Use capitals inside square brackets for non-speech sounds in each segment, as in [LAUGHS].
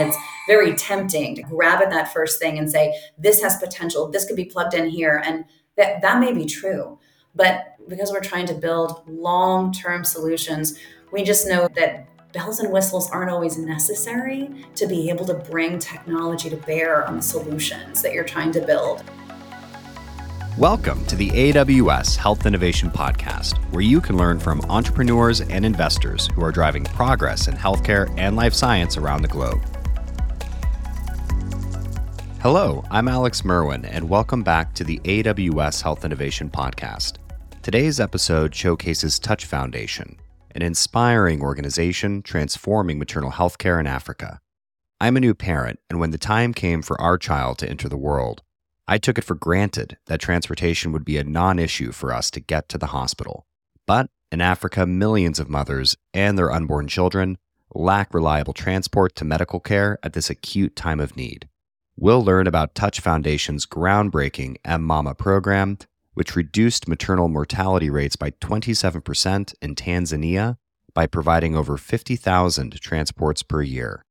It's very tempting to grab at that first thing and say, this has potential, this could be plugged in here. And that, that may be true. But because we're trying to build long term solutions, we just know that bells and whistles aren't always necessary to be able to bring technology to bear on the solutions that you're trying to build. Welcome to the AWS Health Innovation Podcast, where you can learn from entrepreneurs and investors who are driving progress in healthcare and life science around the globe. Hello, I'm Alex Merwin, and welcome back to the AWS Health Innovation Podcast. Today's episode showcases Touch Foundation, an inspiring organization transforming maternal health care in Africa. I'm a new parent, and when the time came for our child to enter the world, I took it for granted that transportation would be a non issue for us to get to the hospital. But in Africa, millions of mothers and their unborn children lack reliable transport to medical care at this acute time of need. We'll learn about Touch Foundation's groundbreaking M-MAMA program, which reduced maternal mortality rates by 27% in Tanzania by providing over 50,000 transports per year.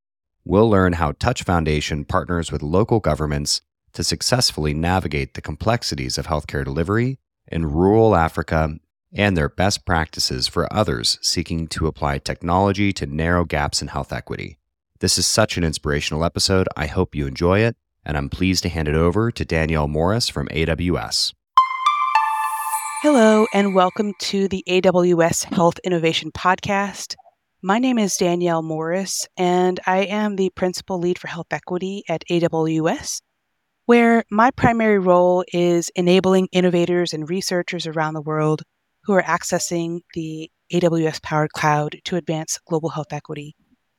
We'll learn how Touch Foundation partners with local governments to successfully navigate the complexities of healthcare delivery in rural Africa and their best practices for others seeking to apply technology to narrow gaps in health equity. This is such an inspirational episode. I hope you enjoy it, and I'm pleased to hand it over to Danielle Morris from AWS. Hello, and welcome to the AWS Health Innovation Podcast. My name is Danielle Morris, and I am the Principal Lead for Health Equity at AWS, where my primary role is enabling innovators and researchers around the world who are accessing the AWS powered cloud to advance global health equity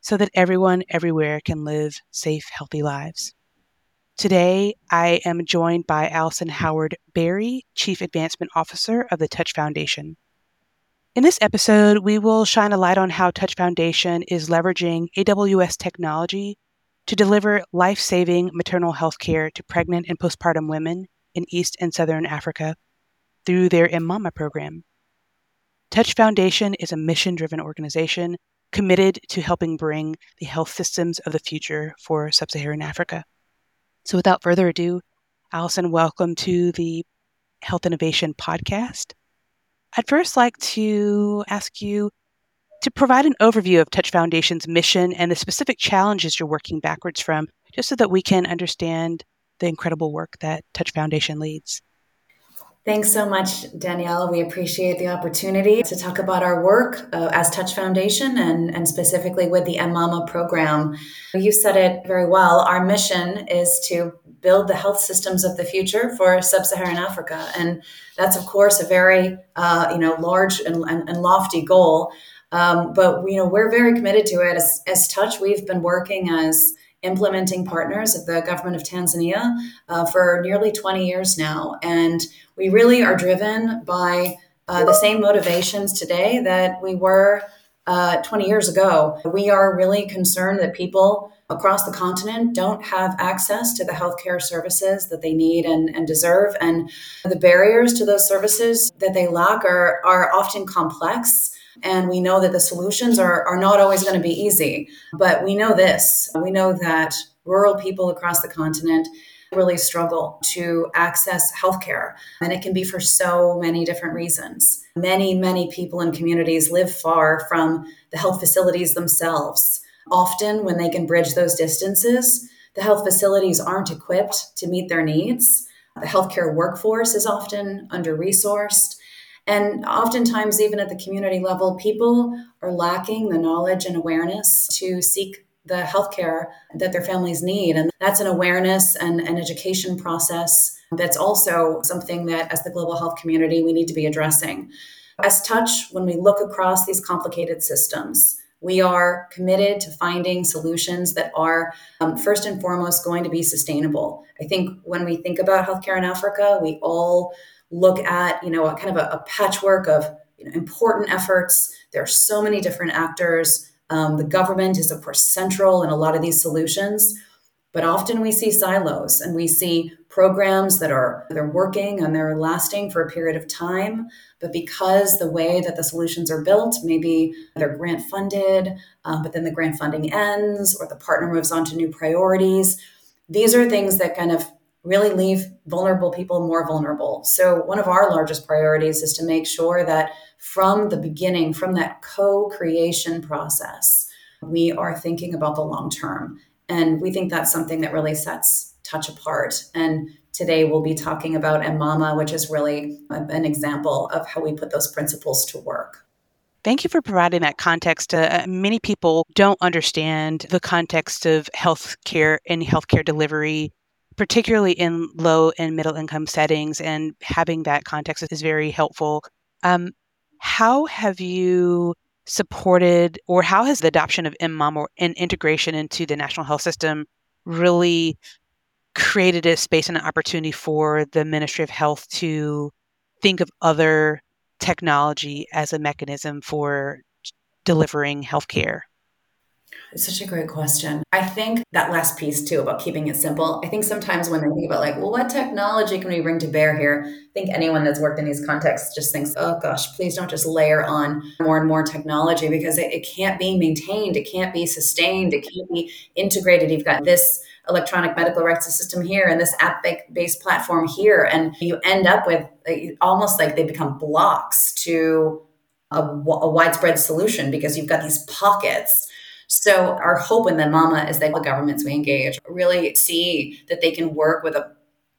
so that everyone everywhere can live safe, healthy lives. Today, I am joined by Allison Howard Berry, Chief Advancement Officer of the Touch Foundation. In this episode, we will shine a light on how Touch Foundation is leveraging AWS technology to deliver life saving maternal health care to pregnant and postpartum women in East and Southern Africa through their M-MAMA program. Touch Foundation is a mission driven organization committed to helping bring the health systems of the future for sub Saharan Africa. So, without further ado, Allison, welcome to the Health Innovation Podcast. I'd first like to ask you to provide an overview of Touch Foundation's mission and the specific challenges you're working backwards from, just so that we can understand the incredible work that Touch Foundation leads. Thanks so much, Danielle. We appreciate the opportunity to talk about our work uh, as Touch Foundation and, and specifically with the mMama program. You said it very well. Our mission is to build the health systems of the future for sub-Saharan Africa, and that's of course a very uh, you know large and, and, and lofty goal. Um, but you know we're very committed to it. As, as Touch, we've been working as implementing partners of the government of Tanzania uh, for nearly 20 years now. And we really are driven by uh, the same motivations today that we were uh, 20 years ago. We are really concerned that people across the continent don't have access to the healthcare services that they need and, and deserve. And the barriers to those services that they lack are, are often complex and we know that the solutions are, are not always going to be easy. But we know this we know that rural people across the continent really struggle to access healthcare. And it can be for so many different reasons. Many, many people in communities live far from the health facilities themselves. Often, when they can bridge those distances, the health facilities aren't equipped to meet their needs. The healthcare workforce is often under resourced. And oftentimes, even at the community level, people are lacking the knowledge and awareness to seek the healthcare that their families need. And that's an awareness and an education process that's also something that, as the global health community, we need to be addressing. As Touch, when we look across these complicated systems, we are committed to finding solutions that are, um, first and foremost, going to be sustainable. I think when we think about healthcare in Africa, we all look at you know a kind of a, a patchwork of you know, important efforts. There are so many different actors. Um, the government is of course central in a lot of these solutions but often we see silos and we see programs that are they're working and they're lasting for a period of time. But because the way that the solutions are built maybe they're grant funded um, but then the grant funding ends or the partner moves on to new priorities these are things that kind of really leave vulnerable people more vulnerable so one of our largest priorities is to make sure that from the beginning from that co-creation process we are thinking about the long term and we think that's something that really sets touch apart. And today we'll be talking about mMama, which is really an example of how we put those principles to work. Thank you for providing that context. Uh, many people don't understand the context of healthcare and healthcare delivery, particularly in low and middle income settings, and having that context is very helpful. Um, how have you supported, or how has the adoption of mMom and integration into the national health system really created a space and an opportunity for the Ministry of Health to think of other technology as a mechanism for delivering healthcare? It's such a great question. I think that last piece too about keeping it simple. I think sometimes when they think about like, well, what technology can we bring to bear here? I think anyone that's worked in these contexts just thinks, oh gosh, please don't just layer on more and more technology because it, it can't be maintained, it can't be sustained, it can't be integrated. You've got this electronic medical record system here and this app based platform here, and you end up with almost like they become blocks to a, a widespread solution because you've got these pockets so our hope in the Mama is that the governments we engage really see that they can work with a,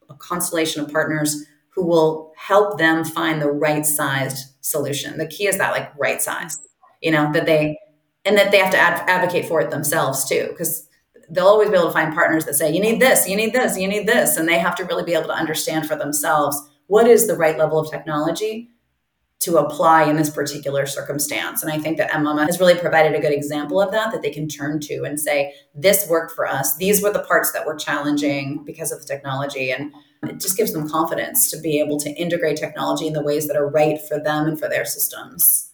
a constellation of partners who will help them find the right sized solution. The key is that like right size, you know, that they and that they have to ad- advocate for it themselves too, because they'll always be able to find partners that say, you need this, you need this, you need this. And they have to really be able to understand for themselves what is the right level of technology to apply in this particular circumstance. And I think that mMama has really provided a good example of that, that they can turn to and say, this worked for us. These were the parts that were challenging because of the technology. And it just gives them confidence to be able to integrate technology in the ways that are right for them and for their systems.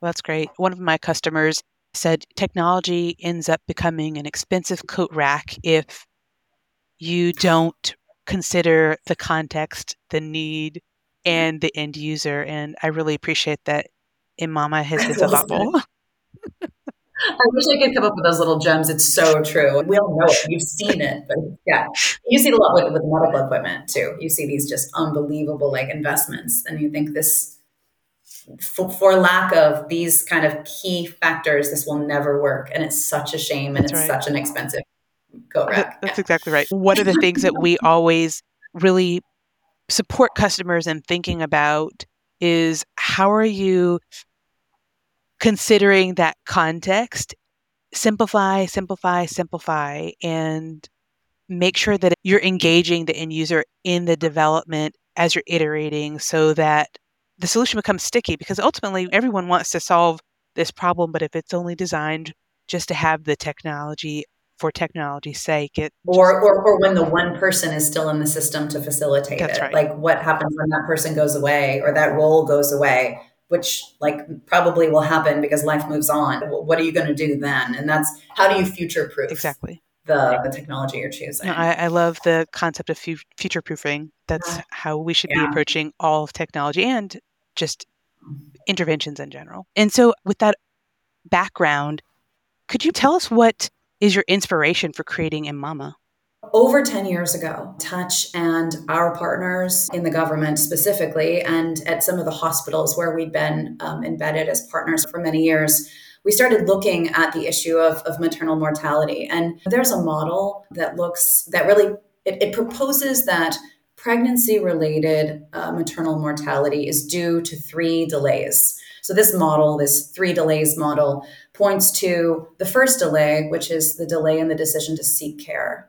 that's great. One of my customers said technology ends up becoming an expensive coat rack if you don't consider the context, the need, and the end user. And I really appreciate that mMama has [LAUGHS] been so thoughtful. [LAUGHS] I wish I could come up with those little gems. It's so true. We all know it. You've seen it, but yeah, you see it a lot with, with medical equipment too. You see these just unbelievable like investments, and you think this, for, for lack of these kind of key factors, this will never work, and it's such a shame, and That's it's right. such an expensive go rack. That's yeah. exactly right. One of the things that we always really support customers in thinking about is how are you considering that context? Simplify simplify simplify and make sure that you're engaging the end user in the development as you're iterating so that the solution becomes sticky because ultimately everyone wants to solve this problem but if it's only designed just to have the technology for technology's sake. It or, or or when the one person is still in the system to facilitate it. Right. Like what happens when that person goes away or that role goes away, which like probably will happen because life moves on. What are you going to do then? And that's how do you future proof exactly the, the technology you're choosing. No, I, I, love the concept of fu- future proofing. That's yeah. how we should yeah. be approaching all of technology and just mm-hmm. interventions in general. And so, with that background, could you tell us what is your inspiration for creating M-MAMA? Over 10 years ago, Touch and our partners in the government specifically, and at some of the hospitals where we'd been um, embedded as partners for many years, we started looking at the issue of, of maternal mortality. And there's a model that looks, that really, it, it proposes that pregnancy related uh, maternal mortality is due to three delays. So, this model, this three delays model, points to the first delay, which is the delay in the decision to seek care.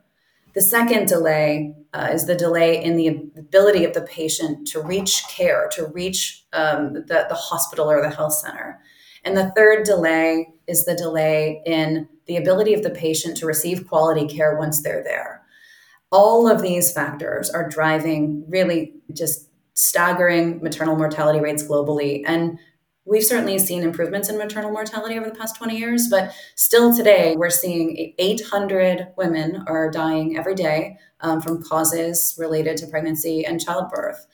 The second delay uh, is the delay in the ability of the patient to reach care, to reach um, the, the hospital or the health center. And the third delay is the delay in the ability of the patient to receive quality care once they're there. All of these factors are driving really just staggering maternal mortality rates globally. And We've certainly seen improvements in maternal mortality over the past 20 years, but still today we're seeing 800 women are dying every day um, from causes related to pregnancy and childbirth.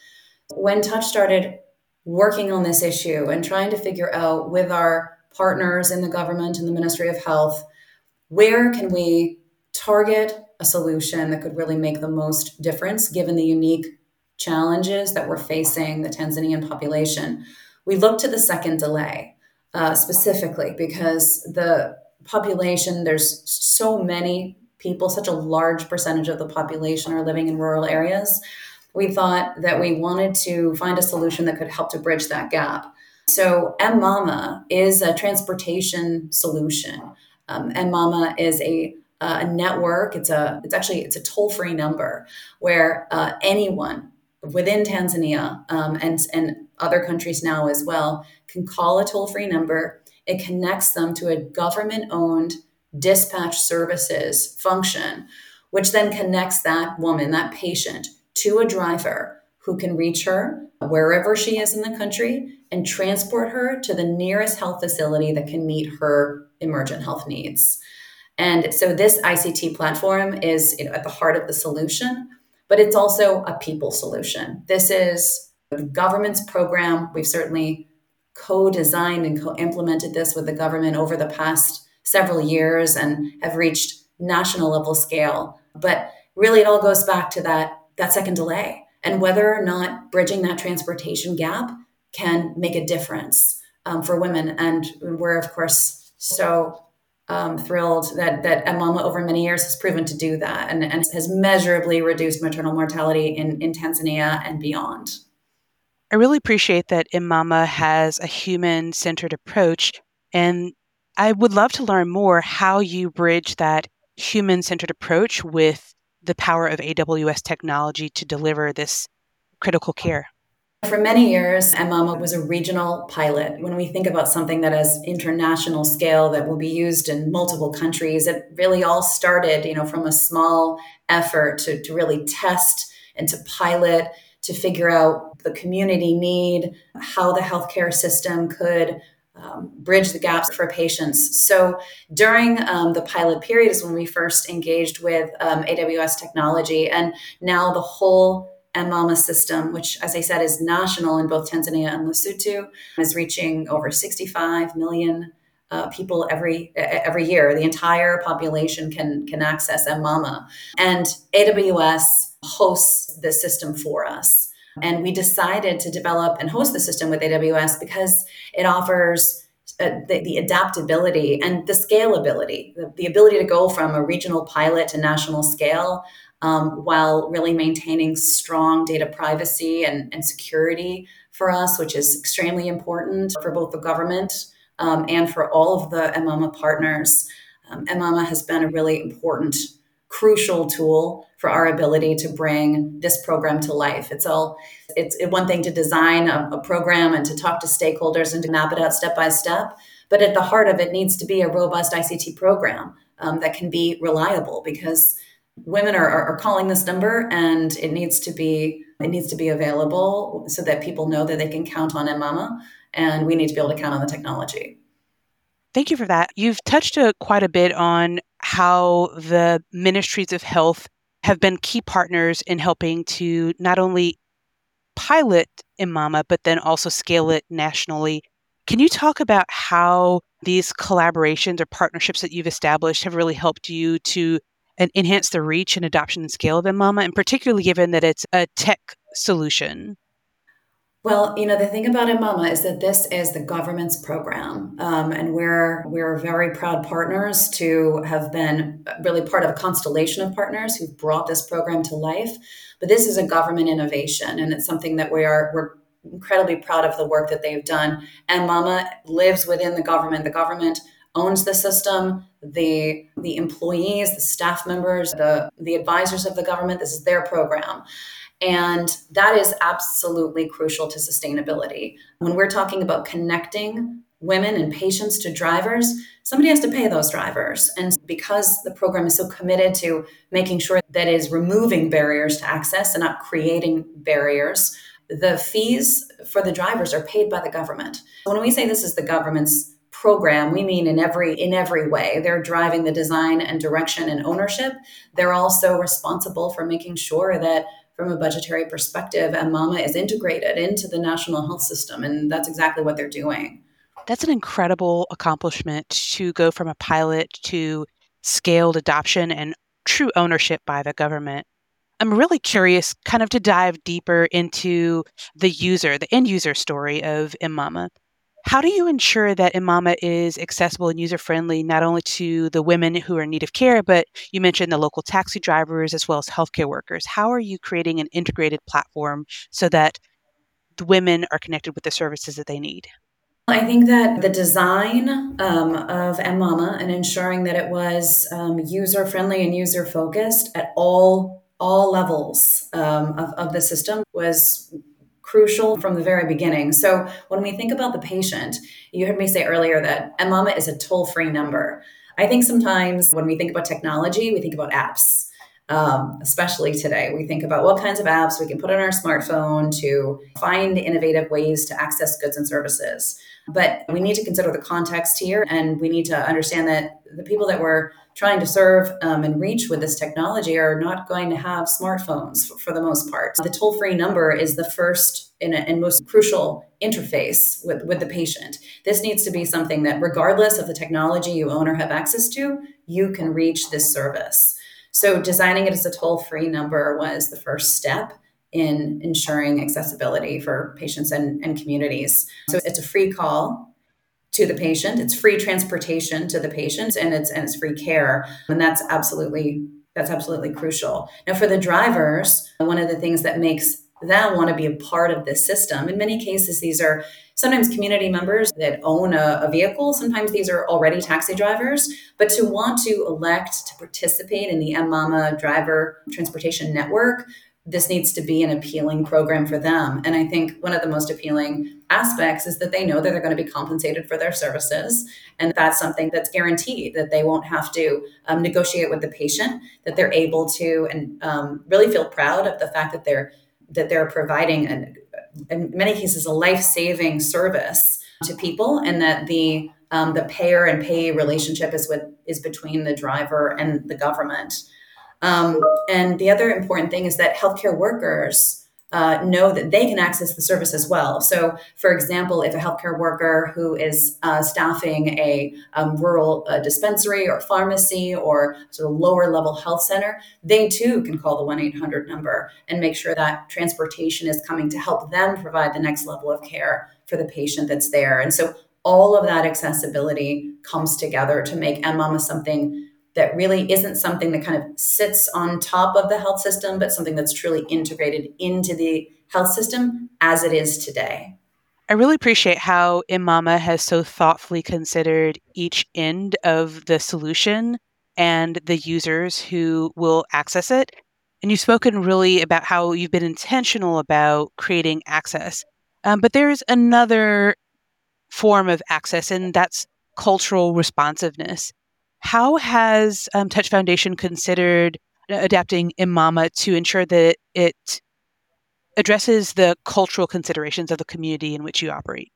When Touch started working on this issue and trying to figure out with our partners in the government and the Ministry of Health, where can we target a solution that could really make the most difference given the unique challenges that we're facing the Tanzanian population? We look to the second delay uh, specifically because the population, there's so many people, such a large percentage of the population are living in rural areas. We thought that we wanted to find a solution that could help to bridge that gap. So, M Mama is a transportation solution. Um, M Mama is a uh, a network. It's a it's actually it's a toll free number where uh, anyone within Tanzania um, and and other countries now as well, can call a toll free number. It connects them to a government owned dispatch services function, which then connects that woman, that patient, to a driver who can reach her wherever she is in the country and transport her to the nearest health facility that can meet her emergent health needs. And so this ICT platform is at the heart of the solution, but it's also a people solution. This is the government's program, we've certainly co designed and co implemented this with the government over the past several years and have reached national level scale. But really, it all goes back to that, that second delay and whether or not bridging that transportation gap can make a difference um, for women. And we're, of course, so um, thrilled that that Mama over many years has proven to do that and, and has measurably reduced maternal mortality in, in Tanzania and beyond. I really appreciate that M-MAMA has a human centered approach. And I would love to learn more how you bridge that human centered approach with the power of AWS technology to deliver this critical care. For many years, Mama was a regional pilot. When we think about something that has international scale that will be used in multiple countries, it really all started, you know, from a small effort to, to really test and to pilot to figure out the community need, how the healthcare system could um, bridge the gaps for patients. So during um, the pilot period is when we first engaged with um, AWS technology, and now the whole MMAMA system, which, as I said, is national in both Tanzania and Lesotho, is reaching over 65 million uh, people every every year. The entire population can can access MMAMA, and AWS hosts the system for us. And we decided to develop and host the system with AWS because it offers uh, the, the, adaptability and the scalability, the, the, ability to go from a regional pilot to national scale um, while really maintaining strong data privacy and, and, security for us, which is extremely important for both the government um, and for all of the M-MAMA partners. Um, has been a really important crucial tool for our ability to bring this program to life. It's all it's one thing to design a, a, program and to talk to stakeholders and to map it out step by step, but at the heart of it needs to be a robust ICT program um, that can be reliable because women are, are, calling this number and it needs to be it needs to be available so that people know that they can count on Mama and we need to be able to count on the technology. Thank you for that. You've touched a, quite a bit on how the ministries of health have been key partners in helping to not only pilot M-MAMA, but then also scale it nationally. Can you talk about how these collaborations or partnerships that you've established have really helped you to enhance the reach and adoption and scale of M-MAMA, and particularly given that it's a tech solution? Well, you know, the thing about M-MAMA is that this is the government's program, um, and we're we're very proud partners to have been really part of a constellation of partners who've brought this program to life. But this is a government innovation, and it's something that we are we're incredibly proud of the work that they've done. And Mama lives within the government. The government owns the system. The the employees, the staff members, the the advisors of the government. This is their program. And that is absolutely crucial to sustainability. When we're talking about connecting women and patients to drivers, somebody has to pay those drivers. And because the program is so committed to making sure that is removing barriers to access and not creating barriers, the fees for the drivers are paid by the government. When we say this is the government's program we mean in every in every way. They're driving the design and direction and ownership. They're also responsible for making sure that from a budgetary perspective and mama is integrated into the national health system and that's exactly what they're doing. That's an incredible accomplishment to go from a pilot to scaled adoption and true ownership by the government. I'm really curious, kind of to dive deeper into the user, the end user story of Mama. How do you ensure that M-MAMA is accessible and user friendly not only to the women who are in need of care, but you mentioned the local taxi drivers as well as healthcare workers? How are you creating an integrated platform so that the women are connected with the services that they need? I think that the design um, of Mama and ensuring that it was um, user friendly and user focused at all all levels um, of, of the system was crucial from the very beginning. So when we think about the patient, you heard me say earlier that mama is a toll-free number. I think sometimes when we think about technology, we think about apps. Um, especially today, we think about what kinds of apps we can put on our smartphone to find innovative ways to access goods and services. But we need to consider the context here, and we need to understand that the people that we're trying to serve um, and reach with this technology are not going to have smartphones for, for the most part. The toll free number is the first and, and most crucial interface with, with the patient. This needs to be something that, regardless of the technology you own or have access to, you can reach this service. So, designing it as a toll free number was the first step in ensuring accessibility for patients and, and communities. So it's a free call to the patient, it's free transportation to the patient, and it's and it's free care. And that's absolutely that's absolutely crucial. Now for the drivers, one of the things that makes them want to be a part of this system. In many cases, these are sometimes community members that own a, a, vehicle. Sometimes these are already taxi drivers. But to want to elect to participate in the MMAMA driver transportation network, this needs to be an appealing program for them. And I think one of the most appealing aspects is that they know that they're going to be compensated for their services. And that's something that's guaranteed that they won't have to um, negotiate with the patient, that they're able to and um, really feel proud of the fact that they're that they're providing an, in many cases a life-saving service to people and that the um, the payer and pay relationship is with is between the driver and the government. Um, and the other important thing is that healthcare workers uh, know that they can access the service as well. So, for example, if a healthcare worker who is uh, staffing a um, rural uh, dispensary or pharmacy or sort of lower level health center, they too can call the 1 800 number and make sure that transportation is coming to help them provide the next level of care for the patient that's there. And so, all of that accessibility comes together to make MMAMA something that really isn't something that kind of sits on top of the health system, but something that's truly integrated into the health system as it is today. I really appreciate how M-MAMA has so thoughtfully considered each end of the solution and the users who will access it. And you've spoken really about how you've been intentional about creating access. Um, but there's another form of access, and that's cultural responsiveness. How has um, Touch Foundation considered adapting M-MAMA to ensure that it addresses the cultural considerations of the community in which you operate?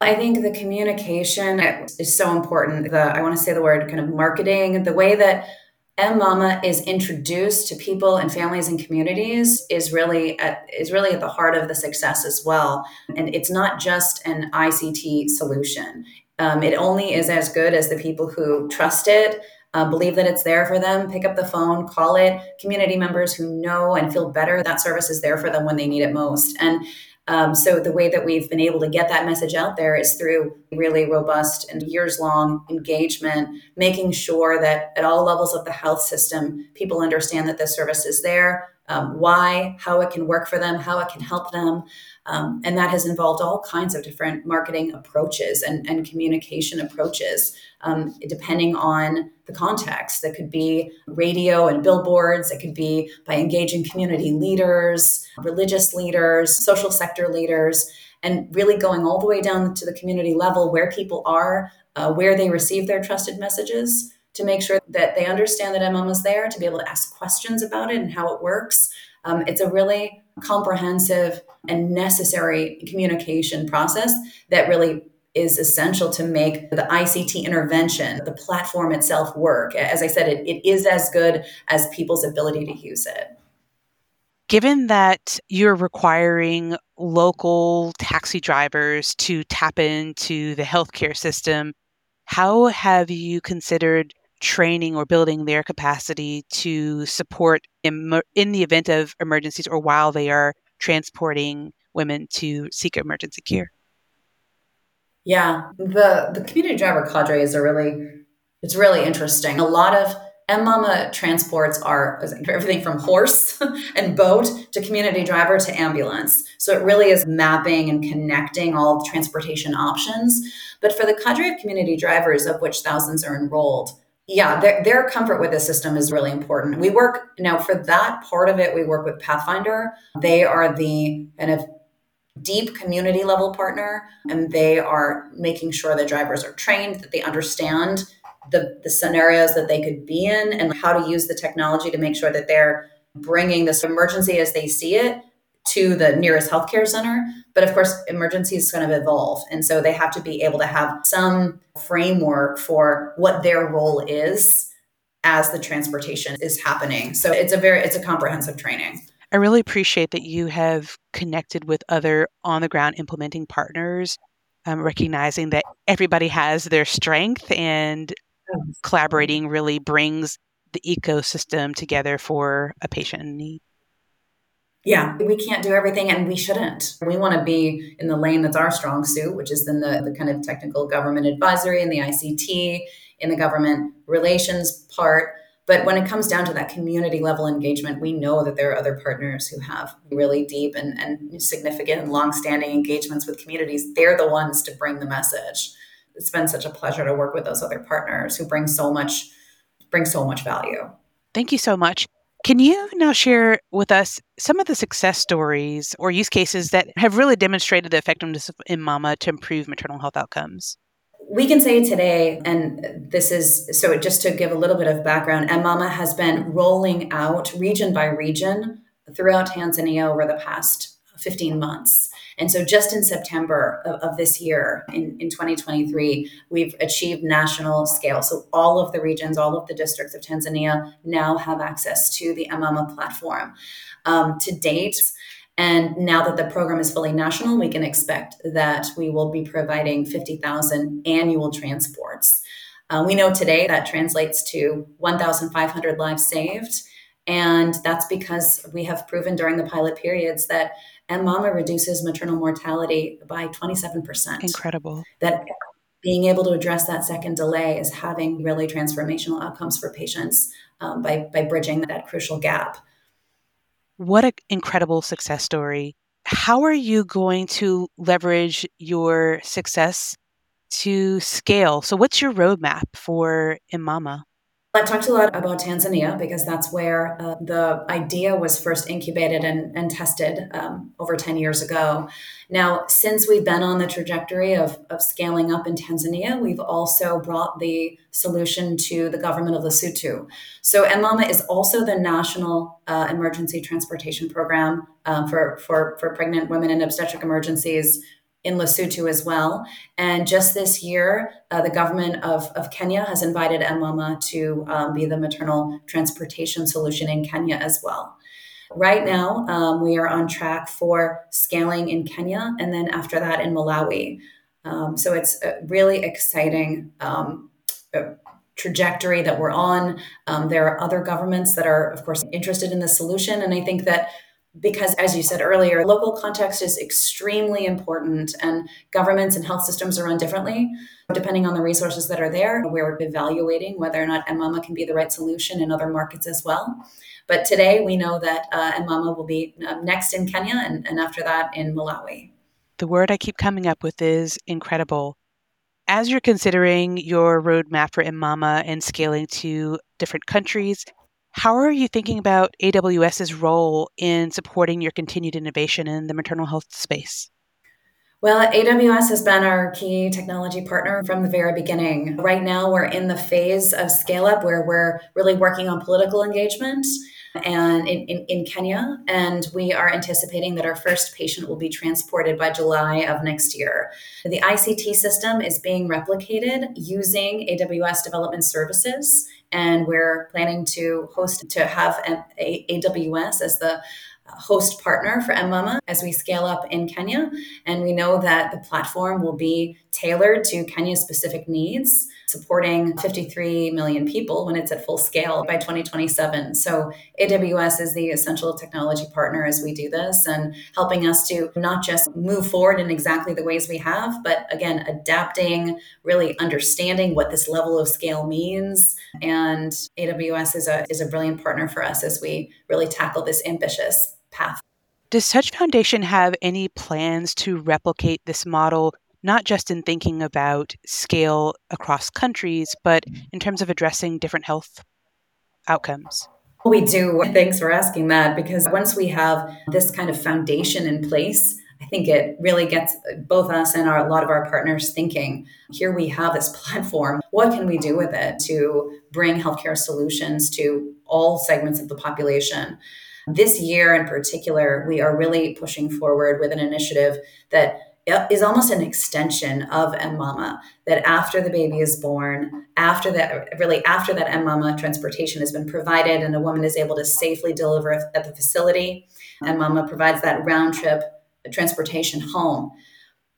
I think the communication is so important. The I want to say the word kind of marketing, the way that M Mama is introduced to people and families and communities is really at, is really at the heart of the success as well. And it's not just an ICT solution. Um, it only is as good as the people who trust it, uh, believe that it's there for them, pick up the phone, call it. Community members who know and feel better that service is there for them when they need it most. And um, so the way that we've been able to get that message out there is through really robust and years long engagement, making sure that at all levels of the health system, people understand that this service is there, um, why, how it can work for them, how it can help them. Um, and that has involved all kinds of different marketing approaches and, and communication approaches, um, depending on the context. That could be radio and billboards, it could be by engaging community leaders, religious leaders, social sector leaders, and really going all the way down to the community level where people are, uh, where they receive their trusted messages to make sure that they understand that MM is there, to be able to ask questions about it and how it works. Um, it's a really comprehensive and necessary communication process that really is essential to make the ICT intervention, the platform itself work. As I said, it, it is as good as people's ability to use it. Given that you're requiring local taxi drivers to tap into the healthcare system, how have you considered training or building their capacity to support in, in the event of emergencies or while they are transporting women to seek emergency care? Yeah, the the community driver cadre is a really it's really interesting. A lot of M-Mama transports are everything from horse [LAUGHS] and boat to community driver to ambulance. So it really is mapping and connecting all the transportation options. But for the cadre of community drivers, of which thousands are enrolled, yeah, their, their comfort with the system is really important. We work now for that part of it, we work with Pathfinder. They are the kind of deep community level partner, and they are making sure that drivers are trained, that they understand the, the scenarios that they could be in, and how to use the technology to make sure that they're bringing this emergency as they see it to the nearest healthcare center. But of course, emergencies kind of evolve. And so they have to be able to have some framework for what their role is as the transportation is happening. So it's a very it's a comprehensive training. I really appreciate that you have connected with other on the ground implementing partners, um, recognizing that everybody has their strength and collaborating really brings the ecosystem together for a patient in need. Yeah, we can't do everything and we shouldn't. We want to be in the lane that's our strong suit, which is in the, the kind of technical government advisory and the ICT, in the government relations part. But when it comes down to that community level engagement, we know that there are other partners who have really deep and, and significant and long-standing engagements with communities. They're the ones to bring the message. It's been such a pleasure to work with those other partners who bring so much bring so much value. Thank you so much. Can you now share with us some of the success stories or use cases that have really demonstrated the effectiveness of M-Mama to improve maternal health outcomes? We can say today, and this is so just to give a little bit of background, M-Mama has been rolling out region by region throughout Tanzania over the past 15 months. And so just in September of, of, this year, in, in 2023, we've achieved national scale. So all of the regions, all of the districts of Tanzania now have access to the M-Mama platform. Um, to date, and now that the program is fully national, we can expect that we will be providing 50,000 annual transports. Uh, we know today that translates to 1,500 lives saved. And that's because we have proven during the pilot periods that M-Mama reduces maternal mortality by 27%. Incredible. That being able to address that second delay is having really transformational outcomes for patients um, by, by bridging that crucial gap. What an incredible success story. How are you going to leverage your success to scale? So, what's your roadmap for M-Mama? I talked a lot about Tanzania because that's where uh, the idea was first incubated and, and tested um, over 10 years ago. Now, since we've been on the trajectory of, of scaling up in Tanzania, we've also brought the solution to the government of Lesotho. So, M-Mama is also the national uh, emergency transportation program um, for, for, for pregnant women in obstetric emergencies in Lesotho as well. And just this year, uh, the government of, of Kenya has invited M-Mama to um, be the maternal transportation solution in Kenya as well. Right now, um, we are on track for scaling in Kenya and then after that in Malawi. Um, so it's a really exciting um, uh, trajectory that we're on. Um, there are other governments that are, of course, interested in the solution. And I think that because as you said earlier local context is extremely important and governments and health systems are run differently. Depending on the resources that are there we're evaluating whether or not m-mama can be the right solution in other markets as well. But today we know that uh, m-mama will be uh, next in kenya and, and after that in malawi. The word i keep coming up with is incredible. As you're considering your roadmap for m-mama and scaling to different countries how are you thinking about AWS's role in supporting your continued innovation in the maternal health space? Well, AWS has been our key technology partner from the very beginning. Right now, we're in the phase of scale up where we're really working on political engagement. and in, in, in, Kenya. And we are anticipating that our first patient will be transported by July of next year. The ICT system is being replicated using AWS Development Services. And we're planning to host to have an, AWS as the uh, host partner for mMama as we scale up in Kenya. And we know that the platform will be tailored to Kenya's specific needs, supporting 53 million people when it's at full scale by 2027. So AWS is the essential technology partner as we do this and helping us to not just move forward in exactly the ways we have, but again, adapting, really understanding what this level of scale means. And AWS is a, is a brilliant partner for us as we really tackle this ambitious path. Does Touch Foundation have any plans to replicate this model, not just in thinking about scale across countries, but mm-hmm. in terms of addressing different health outcomes? We do. Thanks for asking that because once we have this kind of foundation in place, I think it really gets both us and our, a lot of our partners thinking here we have this platform. What can we do with it to bring healthcare solutions to all segments of the population? This year in particular, we are really pushing forward with an initiative that is almost an extension of mMama. That after the baby is born, after that, really after that mMama transportation has been provided and a woman is able to safely deliver at the facility, mMama provides that round trip uh, transportation home.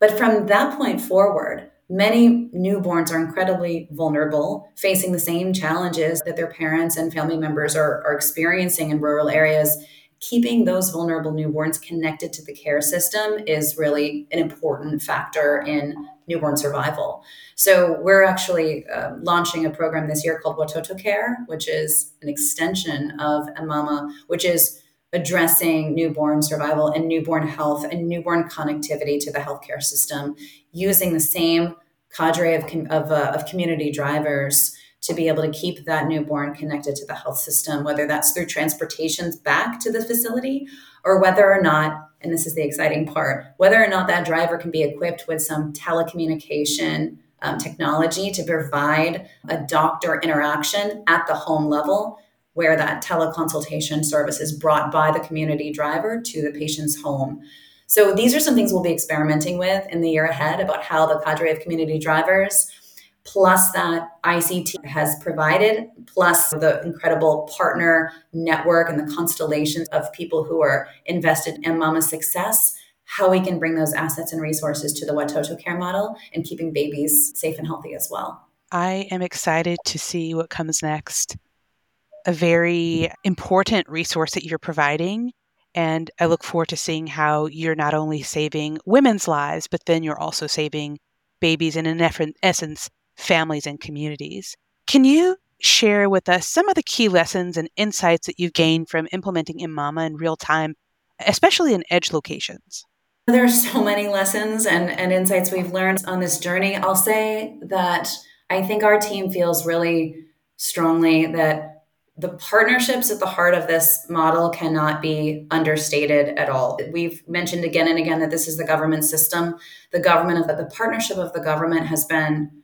But from that point forward, Many newborns are incredibly vulnerable, facing the same challenges that their parents and family members are, are experiencing in rural areas. Keeping those vulnerable newborns connected to the care system is really an important factor in newborn survival. So, we're actually uh, launching a program this year called Watoto Care, which is an extension of mMama, which is addressing newborn survival and newborn health and newborn connectivity to the healthcare system using the same cadre of, of, uh, of community drivers to be able to keep that newborn connected to the health system, whether that's through transportations back to the facility or whether or not, and this is the exciting part, whether or not that driver can be equipped with some telecommunication um, technology to provide a doctor interaction at the home level where that teleconsultation service is brought by the community driver to the patient's home. So these are some things we'll be experimenting with in the year ahead about how the cadre of community drivers plus that ICT has provided, plus the incredible partner network and the constellations of people who are invested in mama's success, how we can bring those assets and resources to the Watoto care model and keeping babies safe and healthy as well. I am excited to see what comes next a very important resource that you're providing. And I look forward to seeing how you're not only saving women's lives, but then you're also saving babies and, in essence, families and communities. Can you share with us some of the key lessons and insights that you've gained from implementing mMama in real time, especially in edge locations? There are so many lessons and, and insights we've learned on this journey. I'll say that I think our team feels really strongly that the partnerships at the heart of this model cannot be understated at all. We've mentioned again and again that this is the government system. The government of the, the partnership of the government has been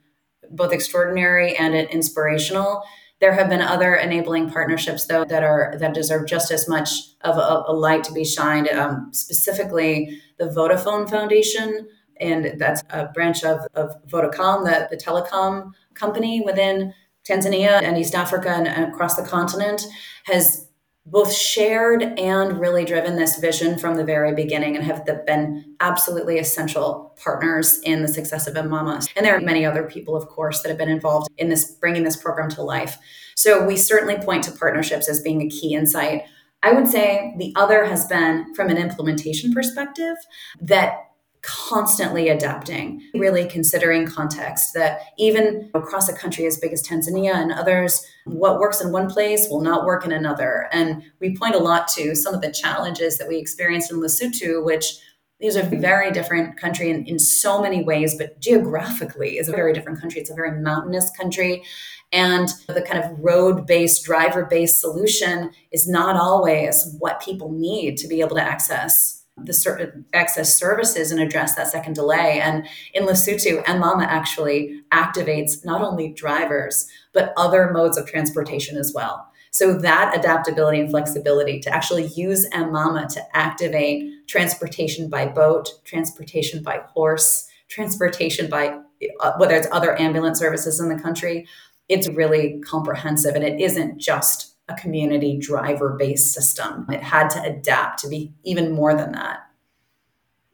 both extraordinary and inspirational. There have been other enabling partnerships, though, that are that deserve just as much of a, a light to be shined. Um, specifically, the Vodafone Foundation, and that's a branch of, of Vodacom, the, the telecom company within Tanzania and East Africa and, and across the continent has both shared and really driven this vision from the very beginning and have been absolutely essential partners in the success of mMama. And there are many other people, of course, that have been involved in this, bringing this program to life. So we certainly point to partnerships as being a key insight. I would say the other has been from an implementation perspective that constantly adapting, really considering context that even across a country as big as Tanzania and others, what works in one place will not work in another. And we point a lot to some of the challenges that we experienced in Lesotho, which is a very different country in, in so many ways, but geographically is a very different country. It's a very mountainous country. And the kind of road based, driver based solution is not always what people need to be able to access the access services and address that second delay. And in Lesotho, mMama actually activates not only drivers, but other modes of transportation as well. So that adaptability and flexibility to actually use mMama to activate transportation by boat, transportation by horse, transportation by uh, whether it's other ambulance services in the country, it's really comprehensive and it isn't just a community driver based system. It had to adapt to be even more than that.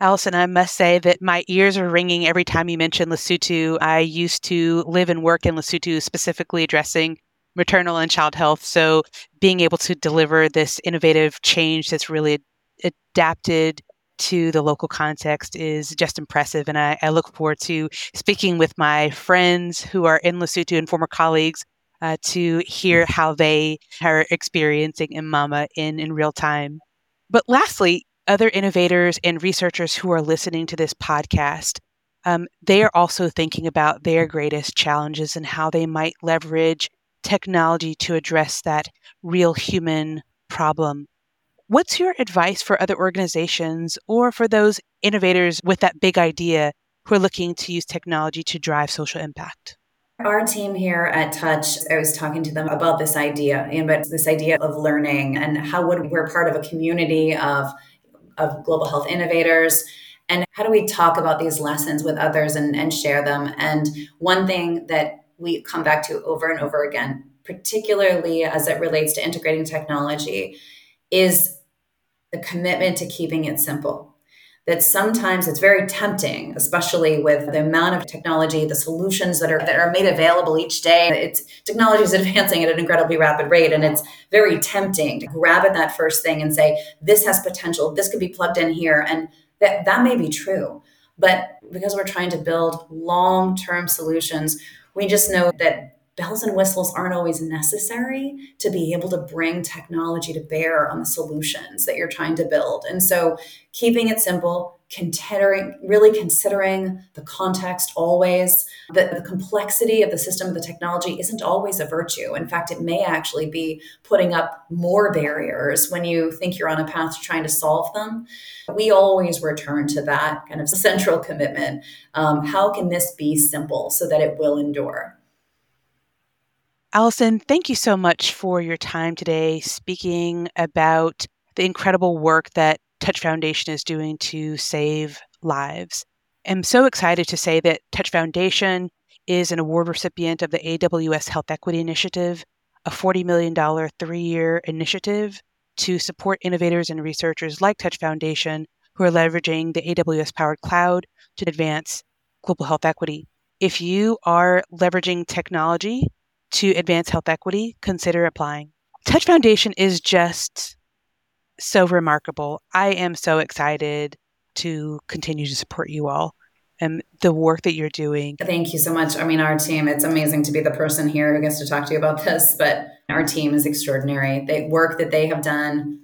Allison, I must say that my ears are ringing every time you mention Lesotho. I used to live and work in Lesotho, specifically addressing maternal and child health. So being able to deliver this innovative change that's really adapted to the local context is just impressive. And I, I look forward to speaking with my friends who are in Lesotho and former colleagues uh, to hear how they are experiencing M-MAMA in, in real time. But lastly, other innovators and researchers who are listening to this podcast, um, they are also thinking about their greatest challenges and how they might leverage technology to address that real human problem. What's your advice for other organizations or for those innovators with that big idea who are looking to use technology to drive social impact? Our team here at Touch, I was talking to them about this idea, and but this idea of learning and how would we're part of a community of of global health innovators. And how do we talk about these lessons with others and, and share them? And one thing that we come back to over and over again particularly as it relates to integrating technology is the commitment to keeping it simple that sometimes it's very tempting, especially with the amount of technology, the solutions that are that are made available each day. It's technology is [LAUGHS] advancing at an incredibly rapid rate, and it's very tempting to grab at that first thing and say, "This has potential. This could be plugged in here," and that that may be true. But because we're trying to build long-term solutions, we just know that bells and whistles aren't always necessary to be able to bring technology to bear on the solutions that you're trying to build. And so keeping it simple, considering really considering the context always that the complexity of the system of the technology isn't always a virtue. In fact it may actually be putting up more barriers when you think you're on a path to trying to solve them. We always return to that kind of central commitment. Um, how can this be simple so that it will endure Allison, thank you so much for your time today speaking about the incredible work that Touch Foundation is doing to save lives. I'm so excited to say that Touch Foundation is an award recipient of the AWS Health Equity Initiative, a $40 million three year initiative to support innovators and researchers like Touch Foundation who are leveraging the AWS powered cloud to advance global health equity. If you are leveraging technology to advance health equity, consider applying. Touch Foundation is just so remarkable. I am so excited to continue to support you all and the work that you're doing. Thank you so much. I mean, our team, it's amazing to be the person here who gets to talk to you about [LAUGHS] this, but our team is extraordinary. The work that they have done,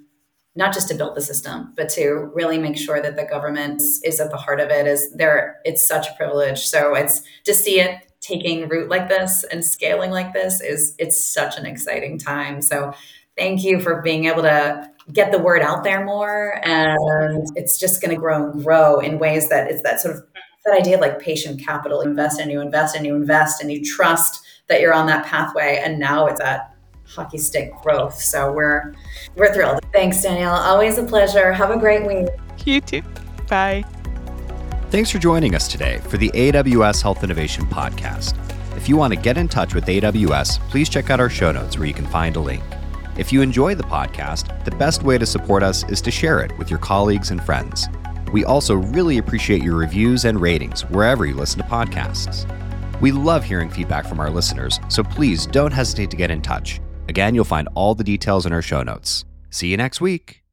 not just to build the system, but to really make sure that the government is at the heart of it is there. It's such a privilege. So it's to see it taking root like this and scaling like this is it's such an exciting time. So thank you for being able to get the word out there more. And it's just going to grow and grow in ways that it's that sort of that idea of like patient capital you invest and you invest and you invest and you trust that you're on that pathway. And now it's at hockey stick growth. So we're we're thrilled. Thanks danielle. Always a pleasure. Have a great week. You too. Bye Thanks for joining us today for the AWS Health Innovation Podcast. If you want to get in touch with AWS, please check out our show notes where you can find a link. If you enjoy the podcast, the best way to support us is to share it with your colleagues and friends. We also really appreciate your reviews and ratings wherever you listen to podcasts. We love hearing feedback from our listeners, so please don't hesitate to get in touch. Again, you'll find all the details in our show notes. See you next week.